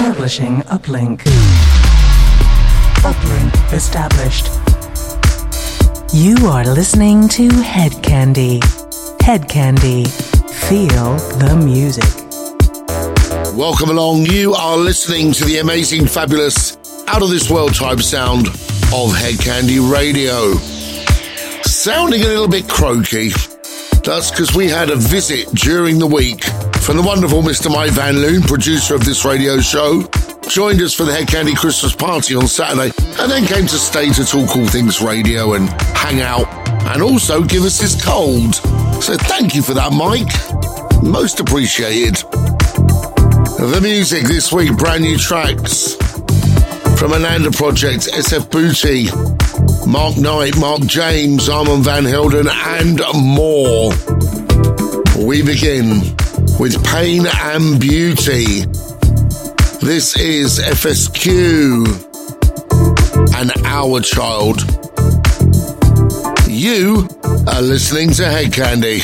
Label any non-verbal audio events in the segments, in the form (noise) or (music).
Establishing uplink. Uplink established. You are listening to Head Candy. Head Candy. Feel the music. Welcome along. You are listening to the amazing, fabulous, out of this world type sound of Head Candy Radio. Sounding a little bit croaky. That's because we had a visit during the week from the wonderful Mr. Mike Van Loon, producer of this radio show. Joined us for the Head Candy Christmas party on Saturday and then came to stay to talk all things radio and hang out and also give us his cold. So thank you for that, Mike. Most appreciated. The music this week, brand new tracks from Ananda Project, SF Booty, Mark Knight, Mark James, Armand Van Helden, and more. We begin with Pain and Beauty. This is FSQ and Our Child. You are listening to Head Candy.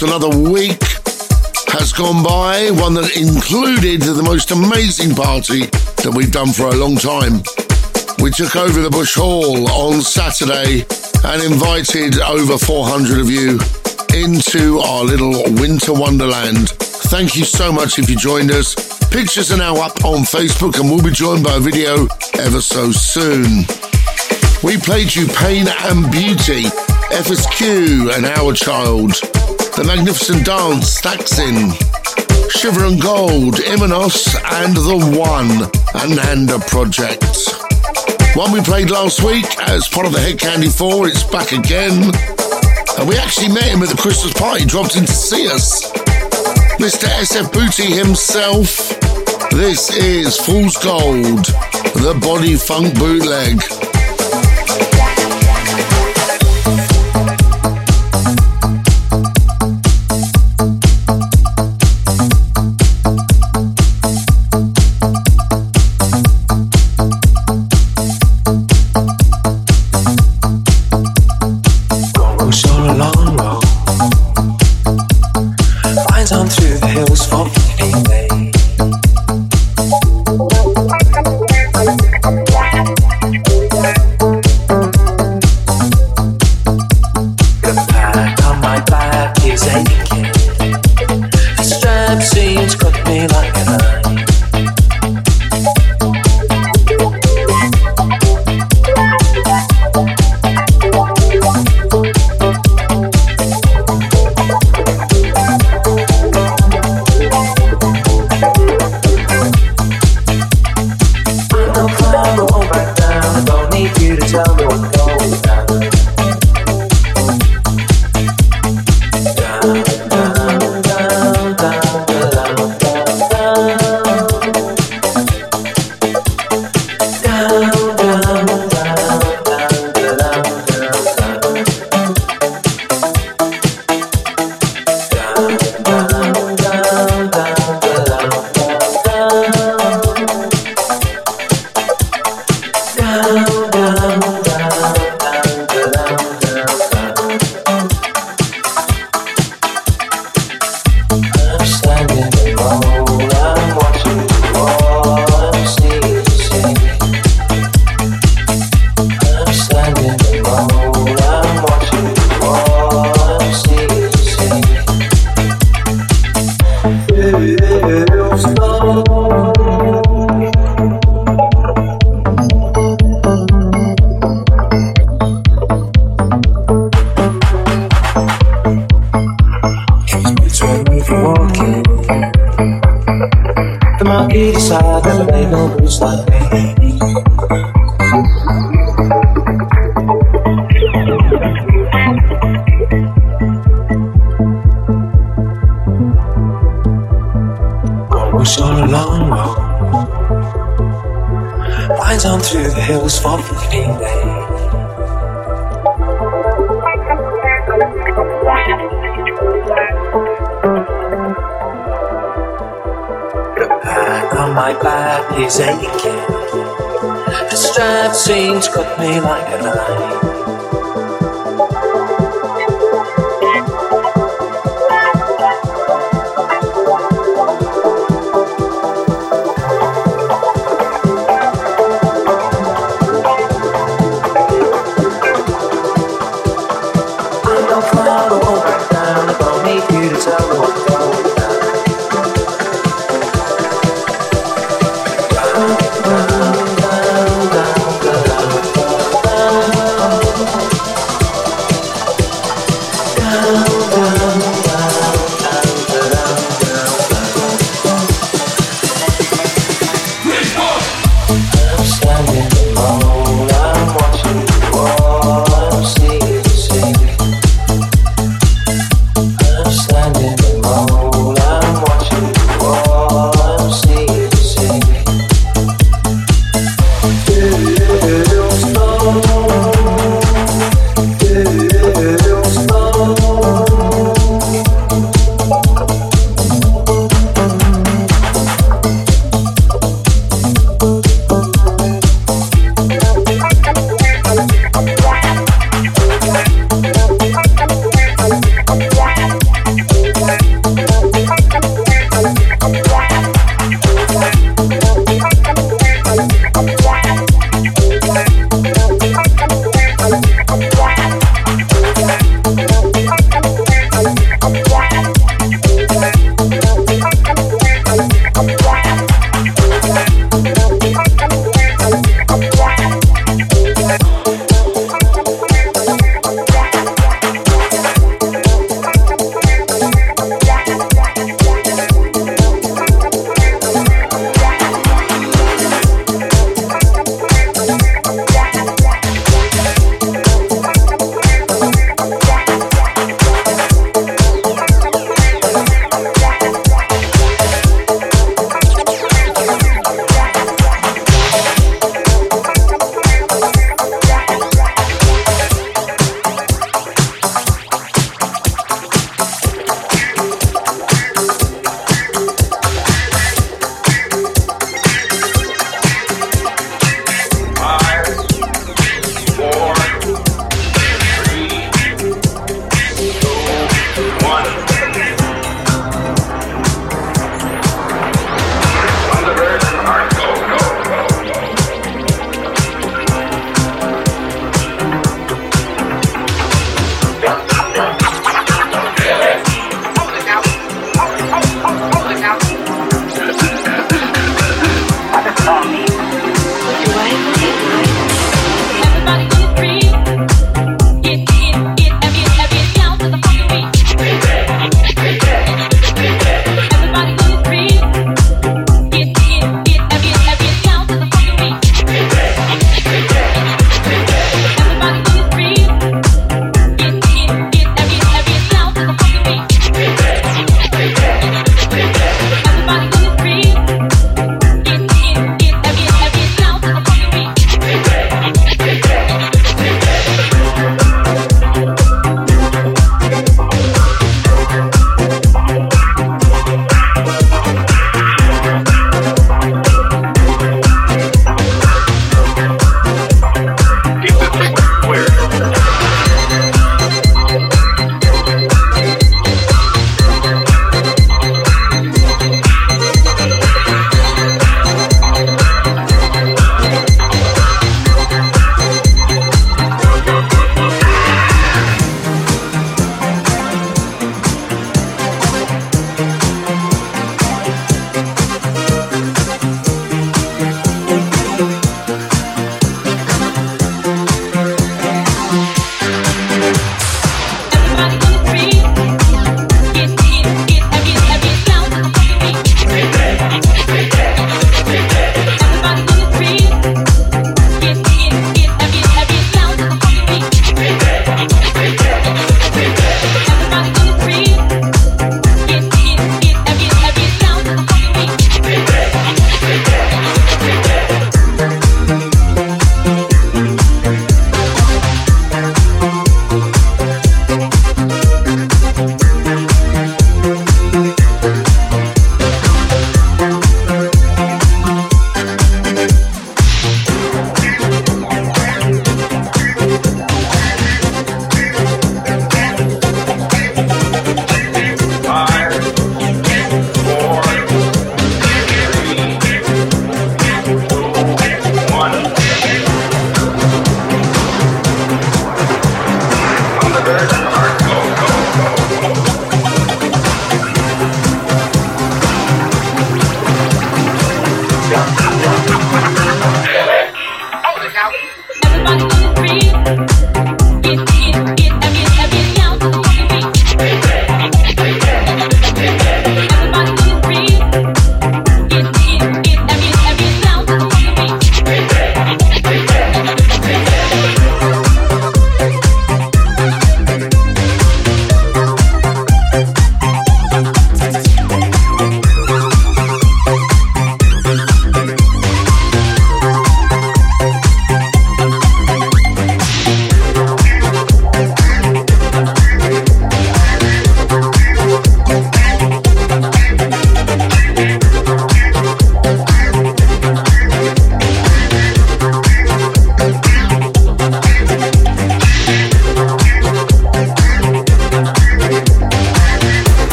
The. Another week has gone by, one that included the most amazing party that we've done for a long time. We took over the Bush Hall on Saturday and invited over 400 of you into our little winter wonderland. Thank you so much if you joined us. Pictures are now up on Facebook and we'll be joined by a video ever so soon. We played you Pain and Beauty, FSQ and Our Child, The Magnificent Dance, Thaksin, Shiver and Gold, Imanos, and The One, Ananda Project. One we played last week as part of the Head Candy 4, it's back again. And we actually met him at the Christmas party, dropped in to see us. Mr. SF Booty himself. This is Fool's Gold, the Body Funk bootleg.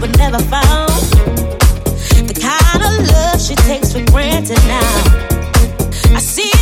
but never found. The kind of love she takes for granted now. I see.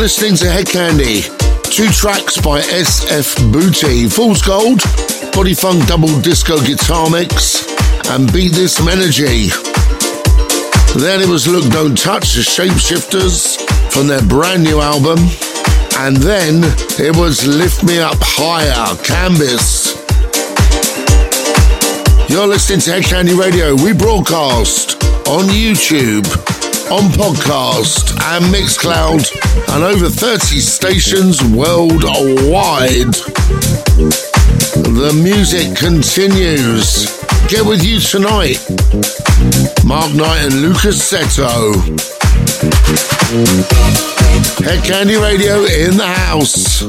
Listening to Head Candy. Two tracks by SF Booty. Fool's Gold, Body Funk Double Disco Guitar Mix, and Beat This Some Energy. Then it was Look Don't Touch, the Shapeshifters from their brand new album. And then it was Lift Me Up Higher, Cambis. You're listening to Head Candy Radio. We broadcast on YouTube on podcast and Mixcloud and over 30 stations worldwide. The music continues. Get with you tonight. Mark Knight and Lucas Seto. Head Candy Radio in the house.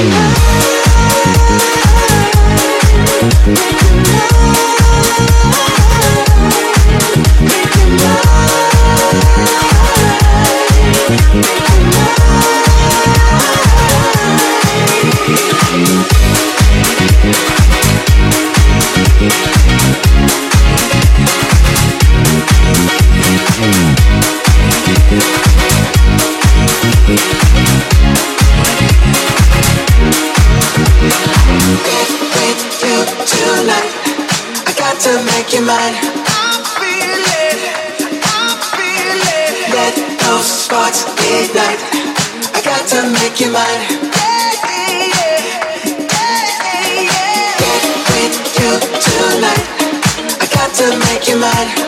Yeah. light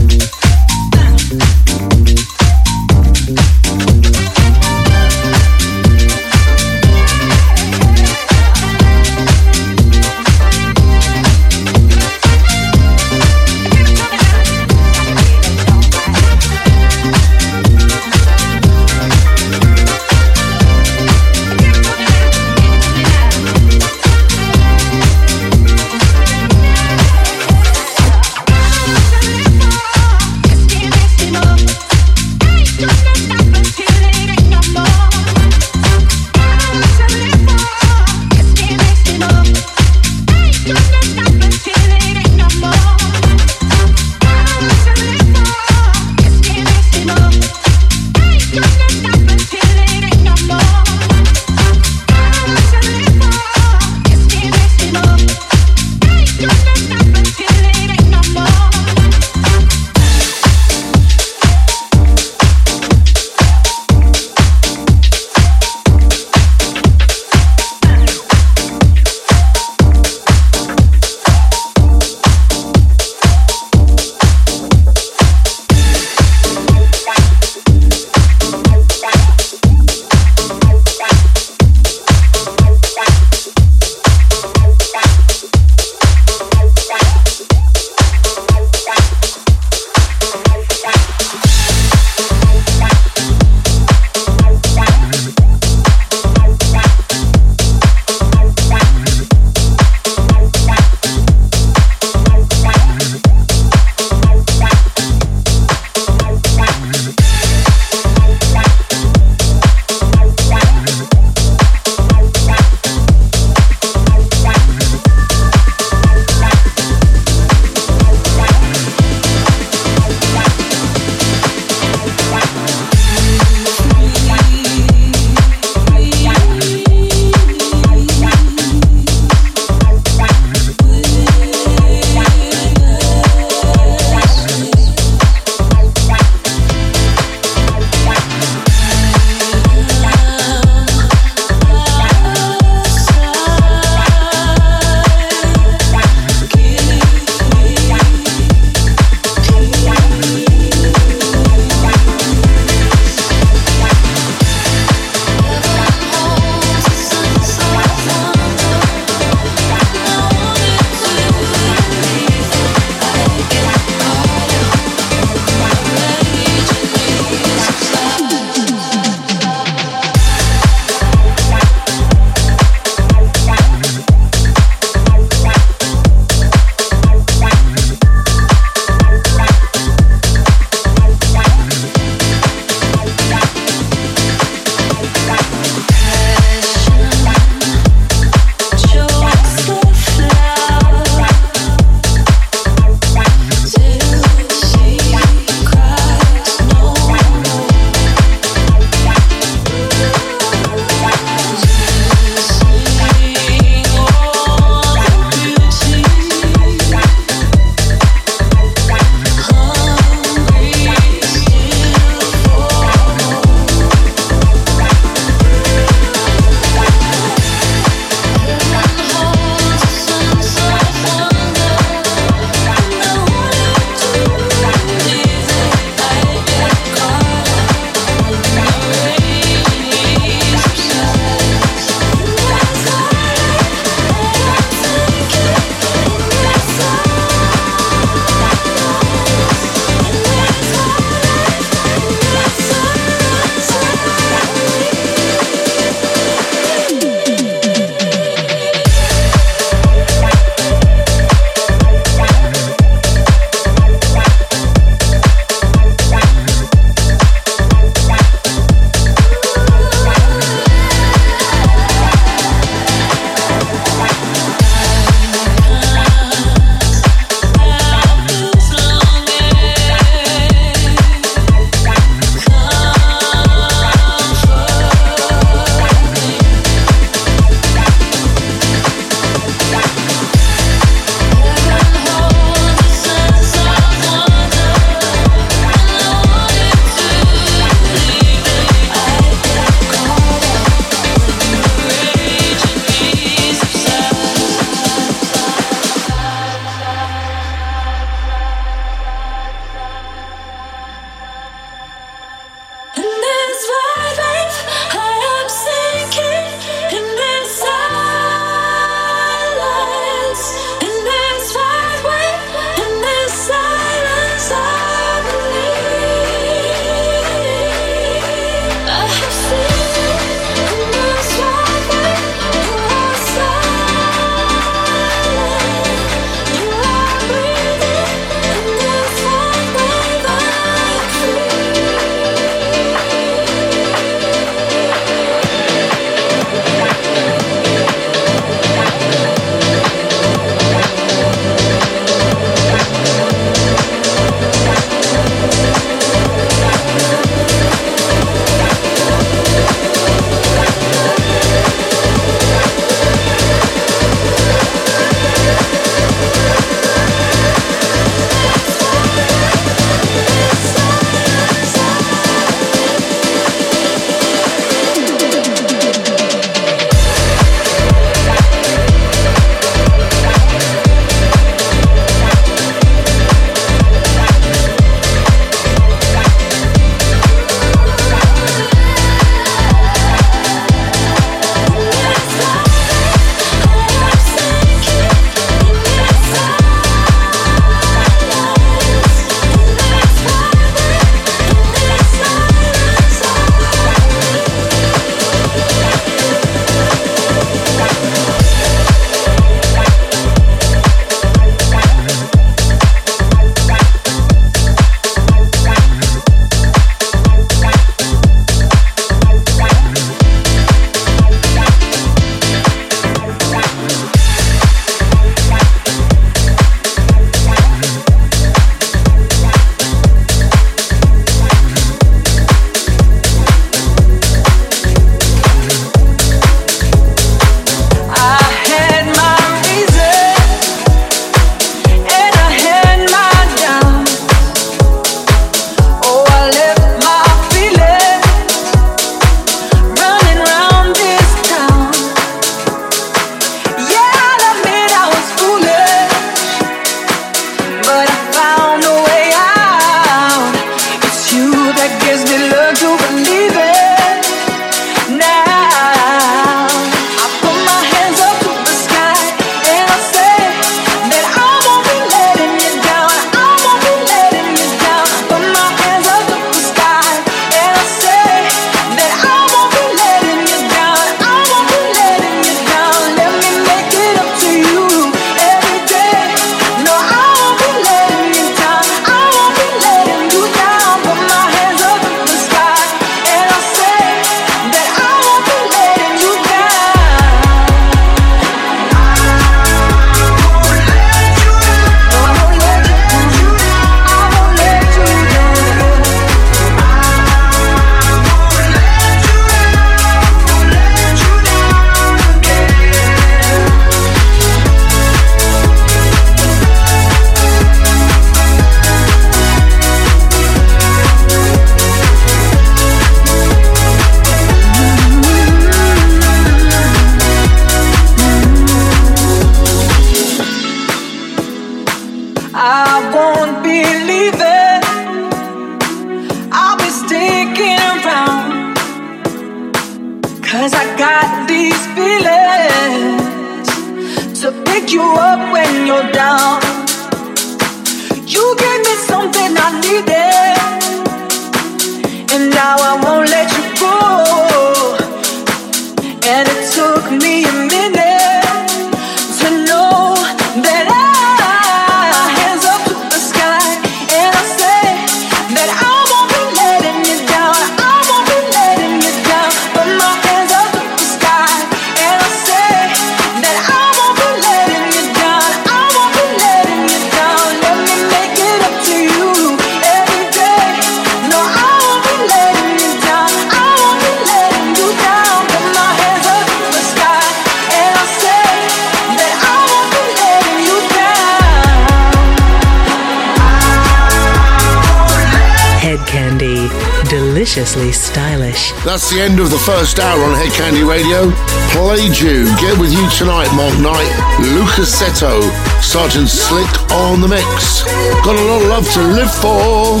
first hour on Head Candy Radio. Played you. Get with you tonight, Mark Knight, Lucas Seto, Sergeant Slick on the mix. Got a lot of love to live for.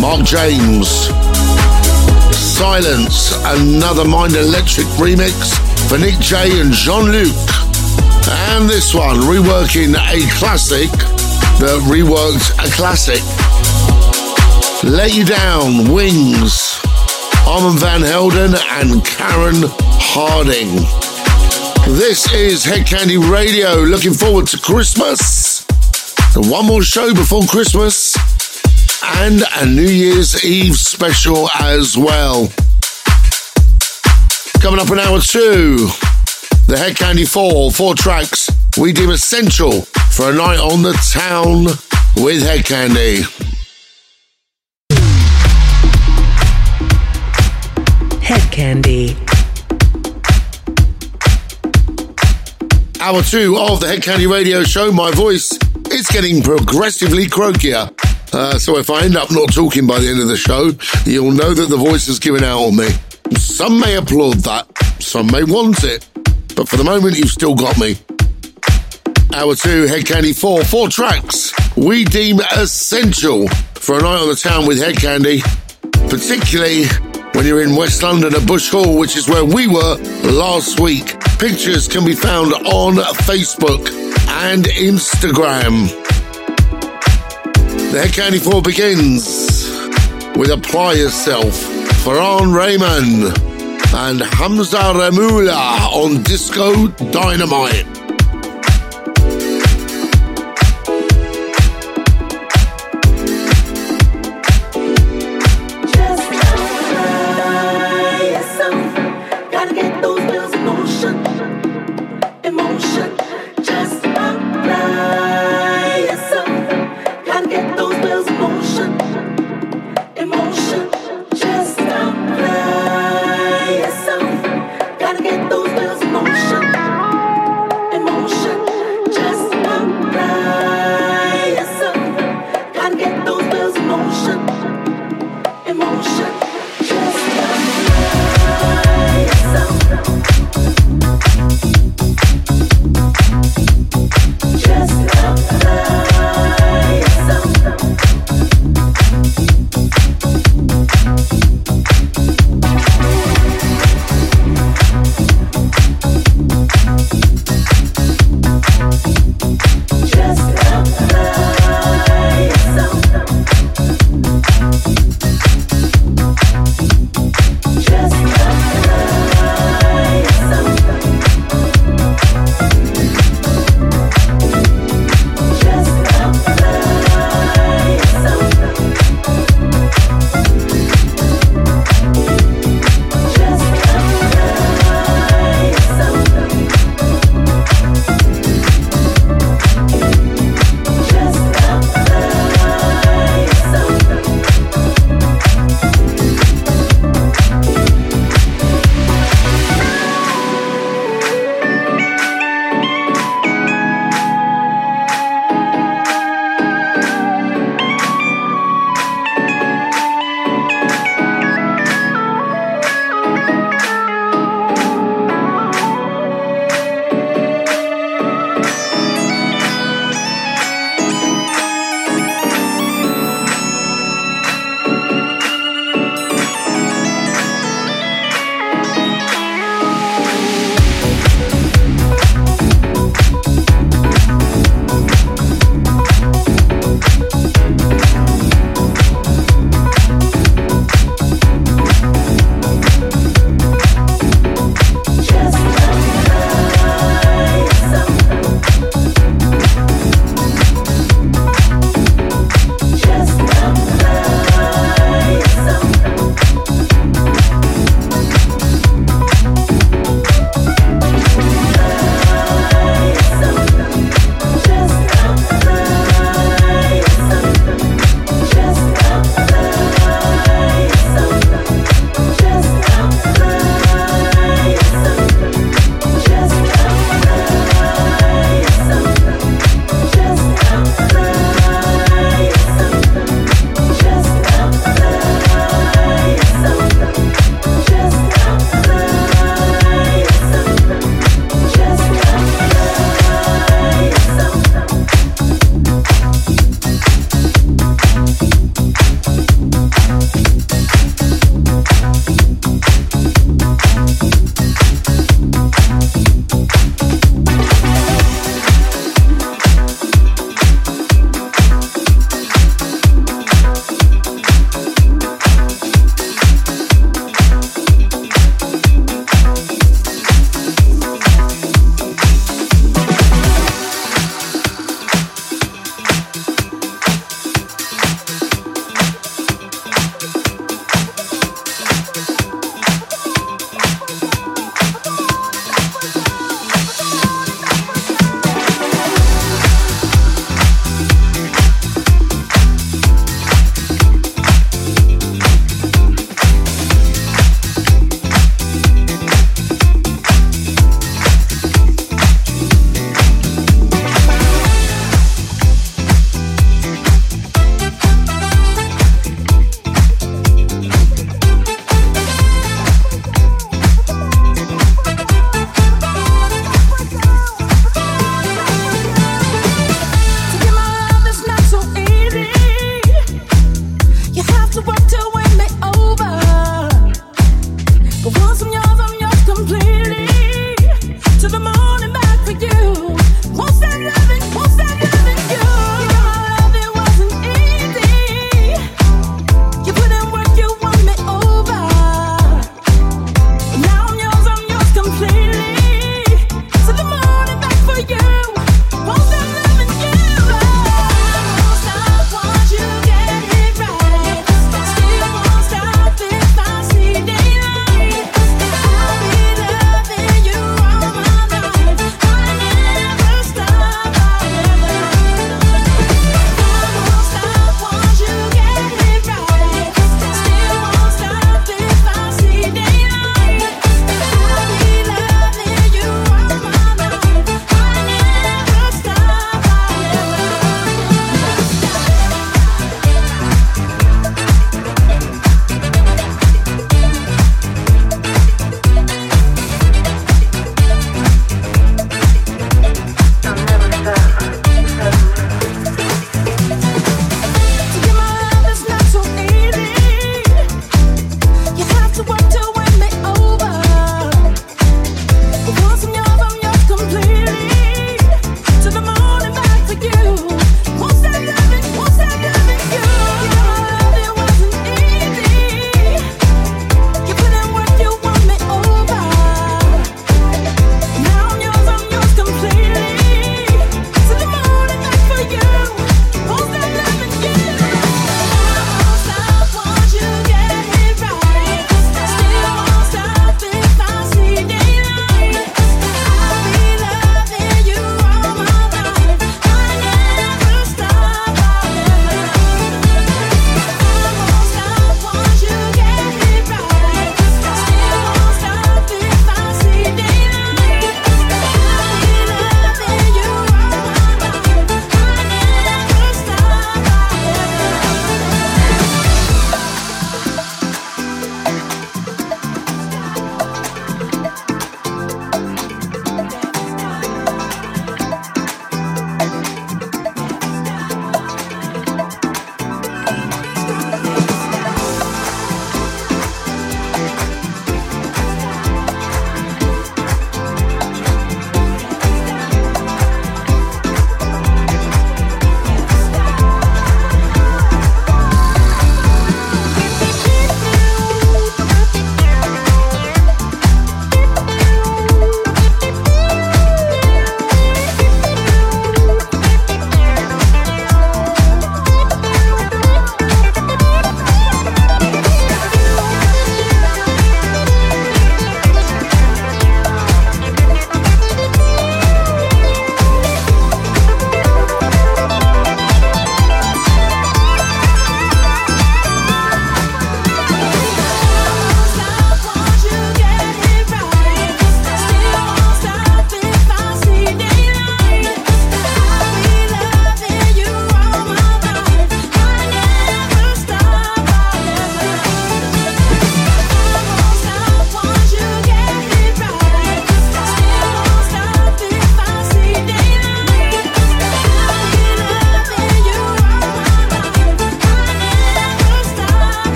Mark James. Silence, another Mind Electric remix for Nick J and Jean Luc. And this one, reworking a classic that reworked a classic. Let You Down, Wings, Armand Van Helden and Karen Harding. This is Head Candy Radio. Looking forward to Christmas. One more show before Christmas and a New Year's Eve special as well. Coming up in hour two, the Head Candy 4, four tracks we deem essential for a night on the town with Hedkandi. Candy. Hour two of the Hedkandi Radio Show. My voice is getting progressively croakier. Uh, so if I end up not talking by the end of the show, you'll know that the voice has given out on me. Some may applaud that, some may want it, but for the moment, you've still got me. Hour two, Hedkandi 4, four tracks we deem essential for a night on the town with Hedkandi, particularly when you're in West London at Bush Hall, which is where we were last week. Pictures can be found on Facebook and Instagram. The Hedkandi 4 begins with Apply Yourself Farhan Rehman and Hamza Remula on Disco Dynamite.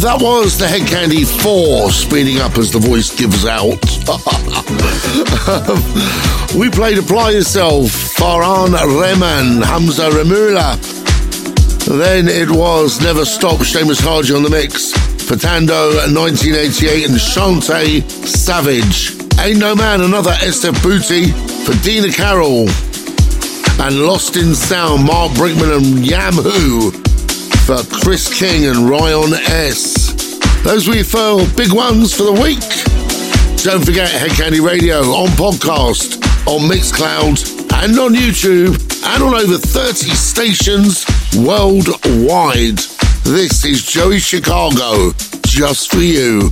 That was the Hedkandi 4 speeding up as the voice gives out. (laughs) we played Apply Yourself, Farhan Rehman, Hamza Remula. Then it was Never Stop, Seamus Haji on the mix, Fernando 1988 and Chante Savage. Ain't No Man, another Esther Booty for Dina Carroll. And Lost in Sound, Mark Brickman and Yamhoo for Chris King and Ryan S. Those were your four big ones for the week. Don't forget Hedkandi Radio on podcast, on Mixcloud, and on YouTube, and on over 30 stations worldwide. This is Joey Chicago, just for you.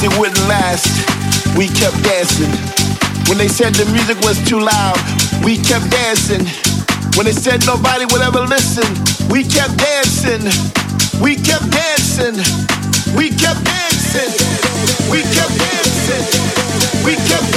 Us it wouldn't last, we kept dancing. When they said the music was too loud, we kept dancing. When they said nobody would ever listen, we kept dancing. We kept dancing. We kept dancing. We kept dancing. We kept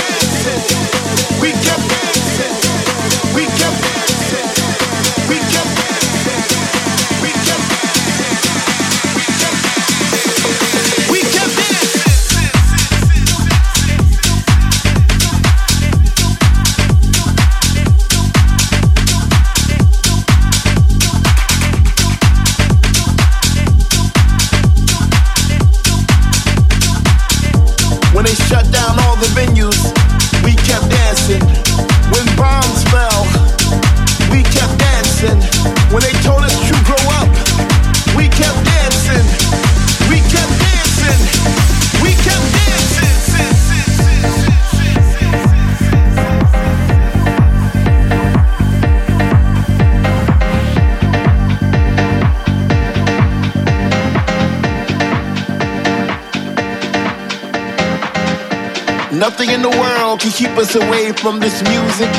Nothing in the world can keep us away from this music.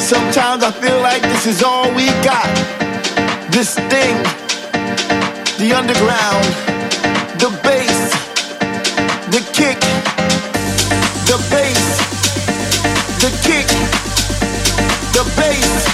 Sometimes I feel like this is all we got. This thing, the underground, the bass, the kick, the bass, the kick, the bass,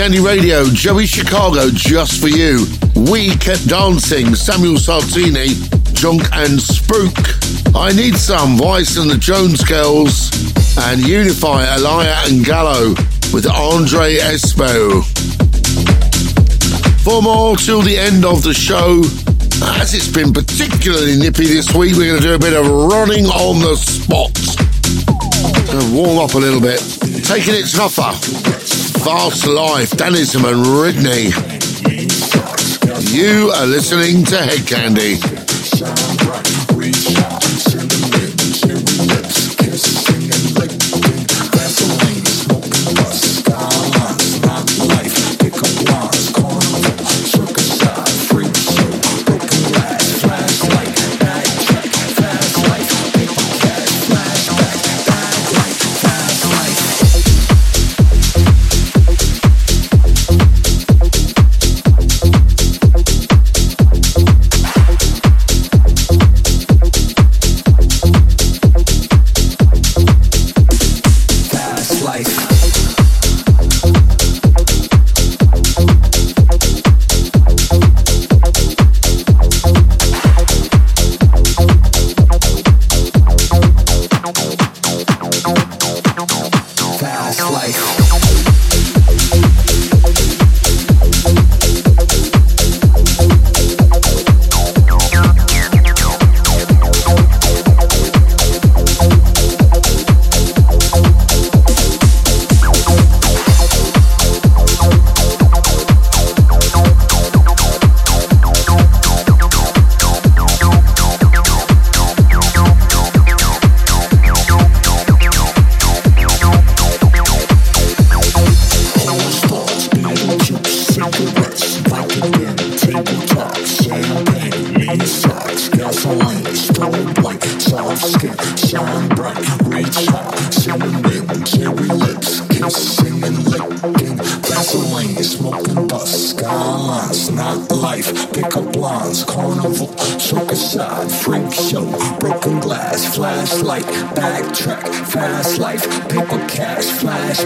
Hedkandi Radio, Joey Chicago, just for you. We kept dancing, Samuel Sartini, Junk and Spook. I Need Some, Vice and the Jones Girls, and Unify, Elia and Gallo with Andre Espo. For more till the end of the show, as it's been particularly nippy this week, we're going to do a bit of running on the spot. To warm up a little bit. Taking it tougher. Fast Life, Danism and Ridney. You are listening to. Head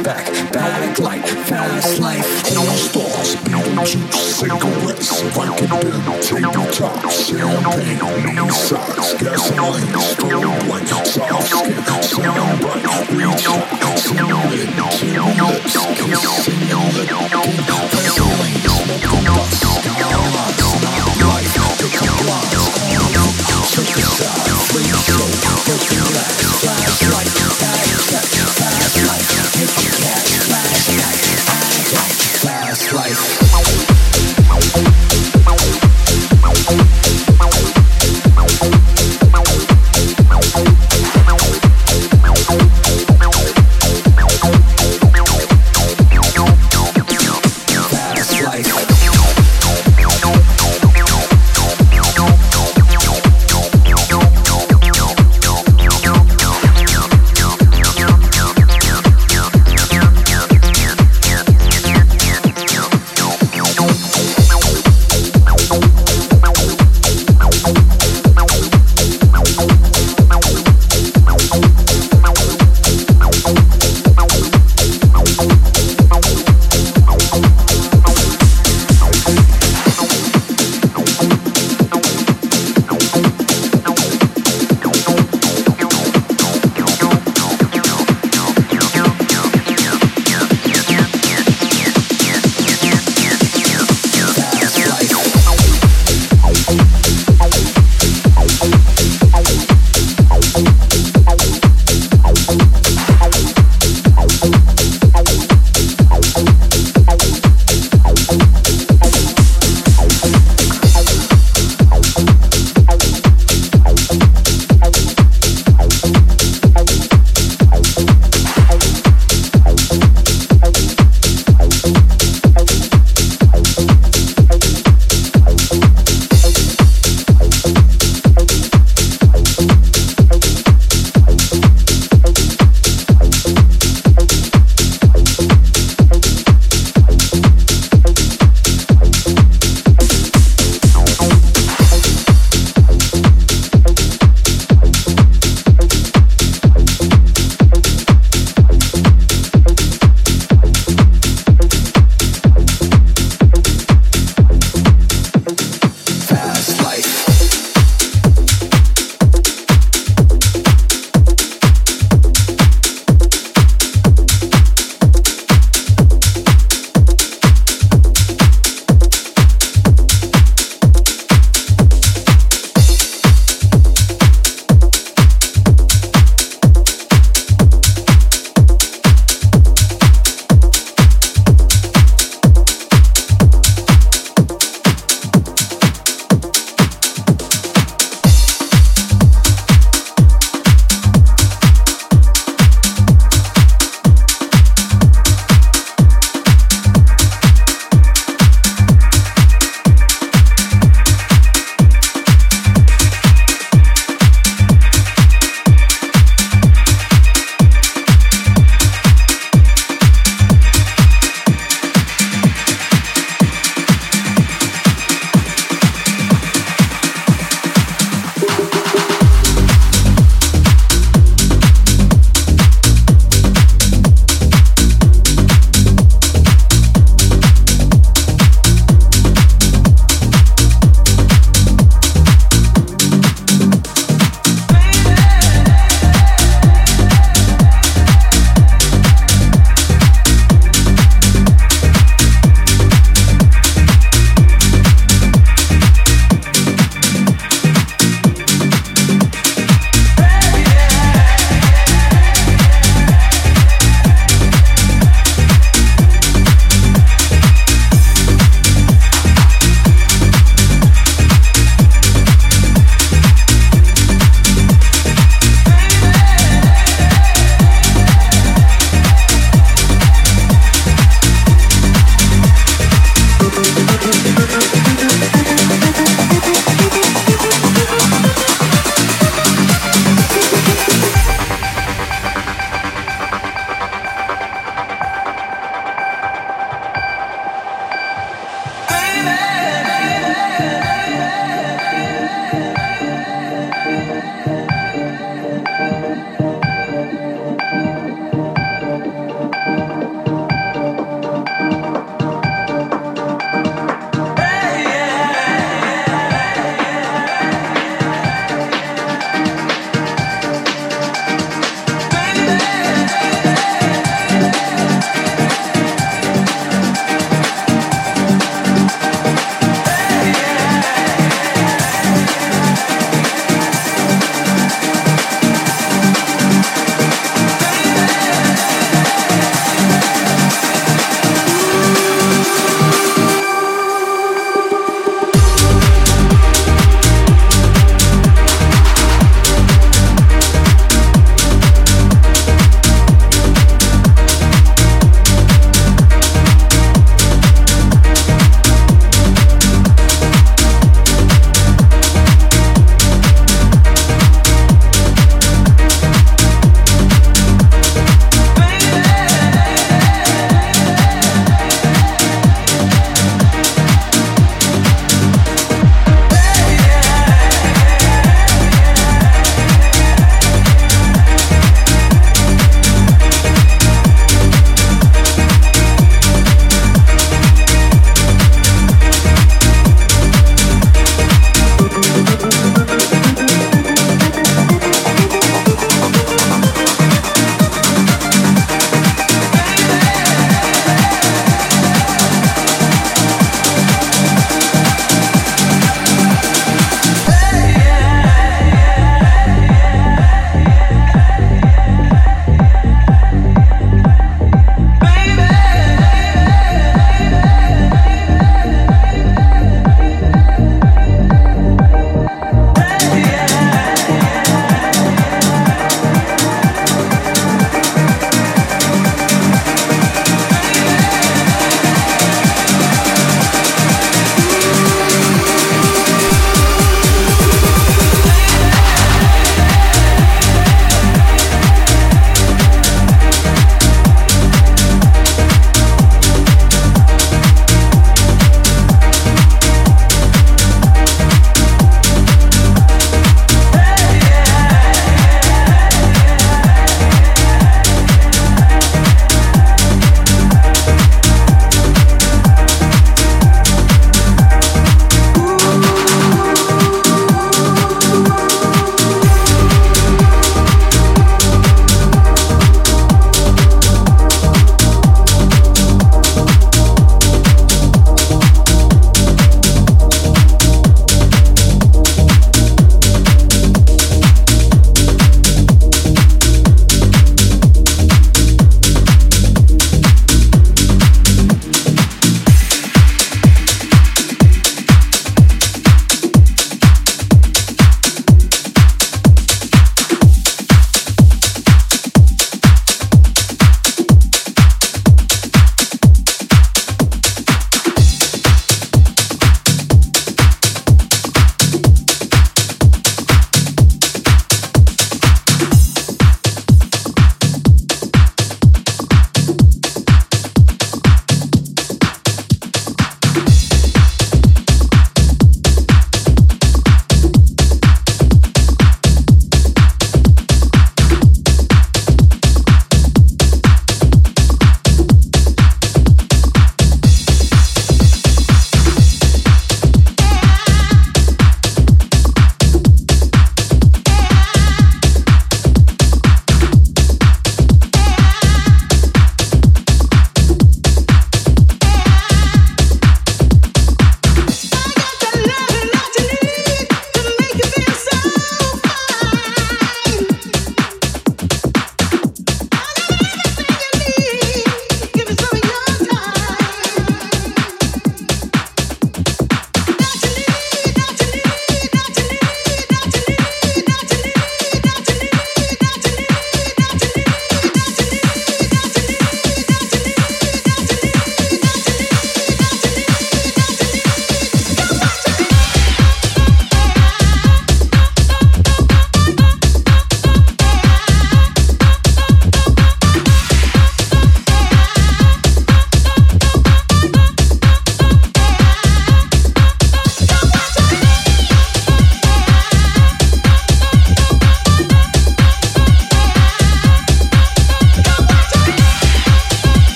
back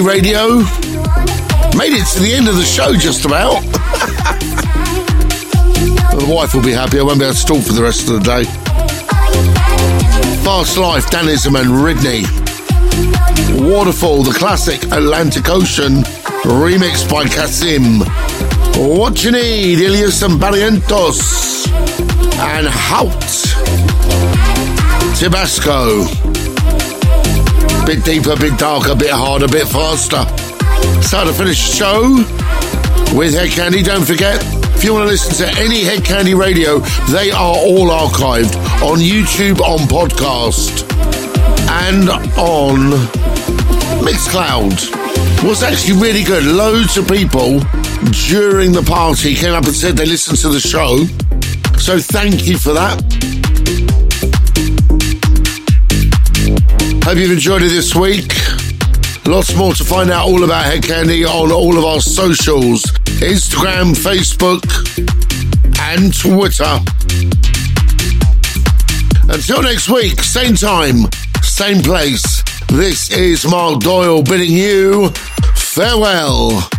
Radio. Made it to the end of the show just about. (laughs) the wife will be happy. I won't be able to talk for the rest of the day. Fast Life, Danism and Ridney. Waterfall, the classic Atlantic Ocean, remixed by Kasim. What You Need, Illyus and Barrientos. And Hout. Tabasco. Bit deeper, bit darker, bit harder, bit faster. So to finish the show with Hedkandi, don't forget, if you want to listen to any Hedkandi radio, they are all archived on YouTube, on podcast, and on Mixcloud. Was actually really good. Loads of people during the party came up and said they listened to the show. So thank you for that. Hope you've enjoyed it this week. Lots more to find out all about Hedkandi on all of our socials Instagram, Facebook, and Twitter. Until next week, same time, same place. This is Mark Doyle bidding you farewell.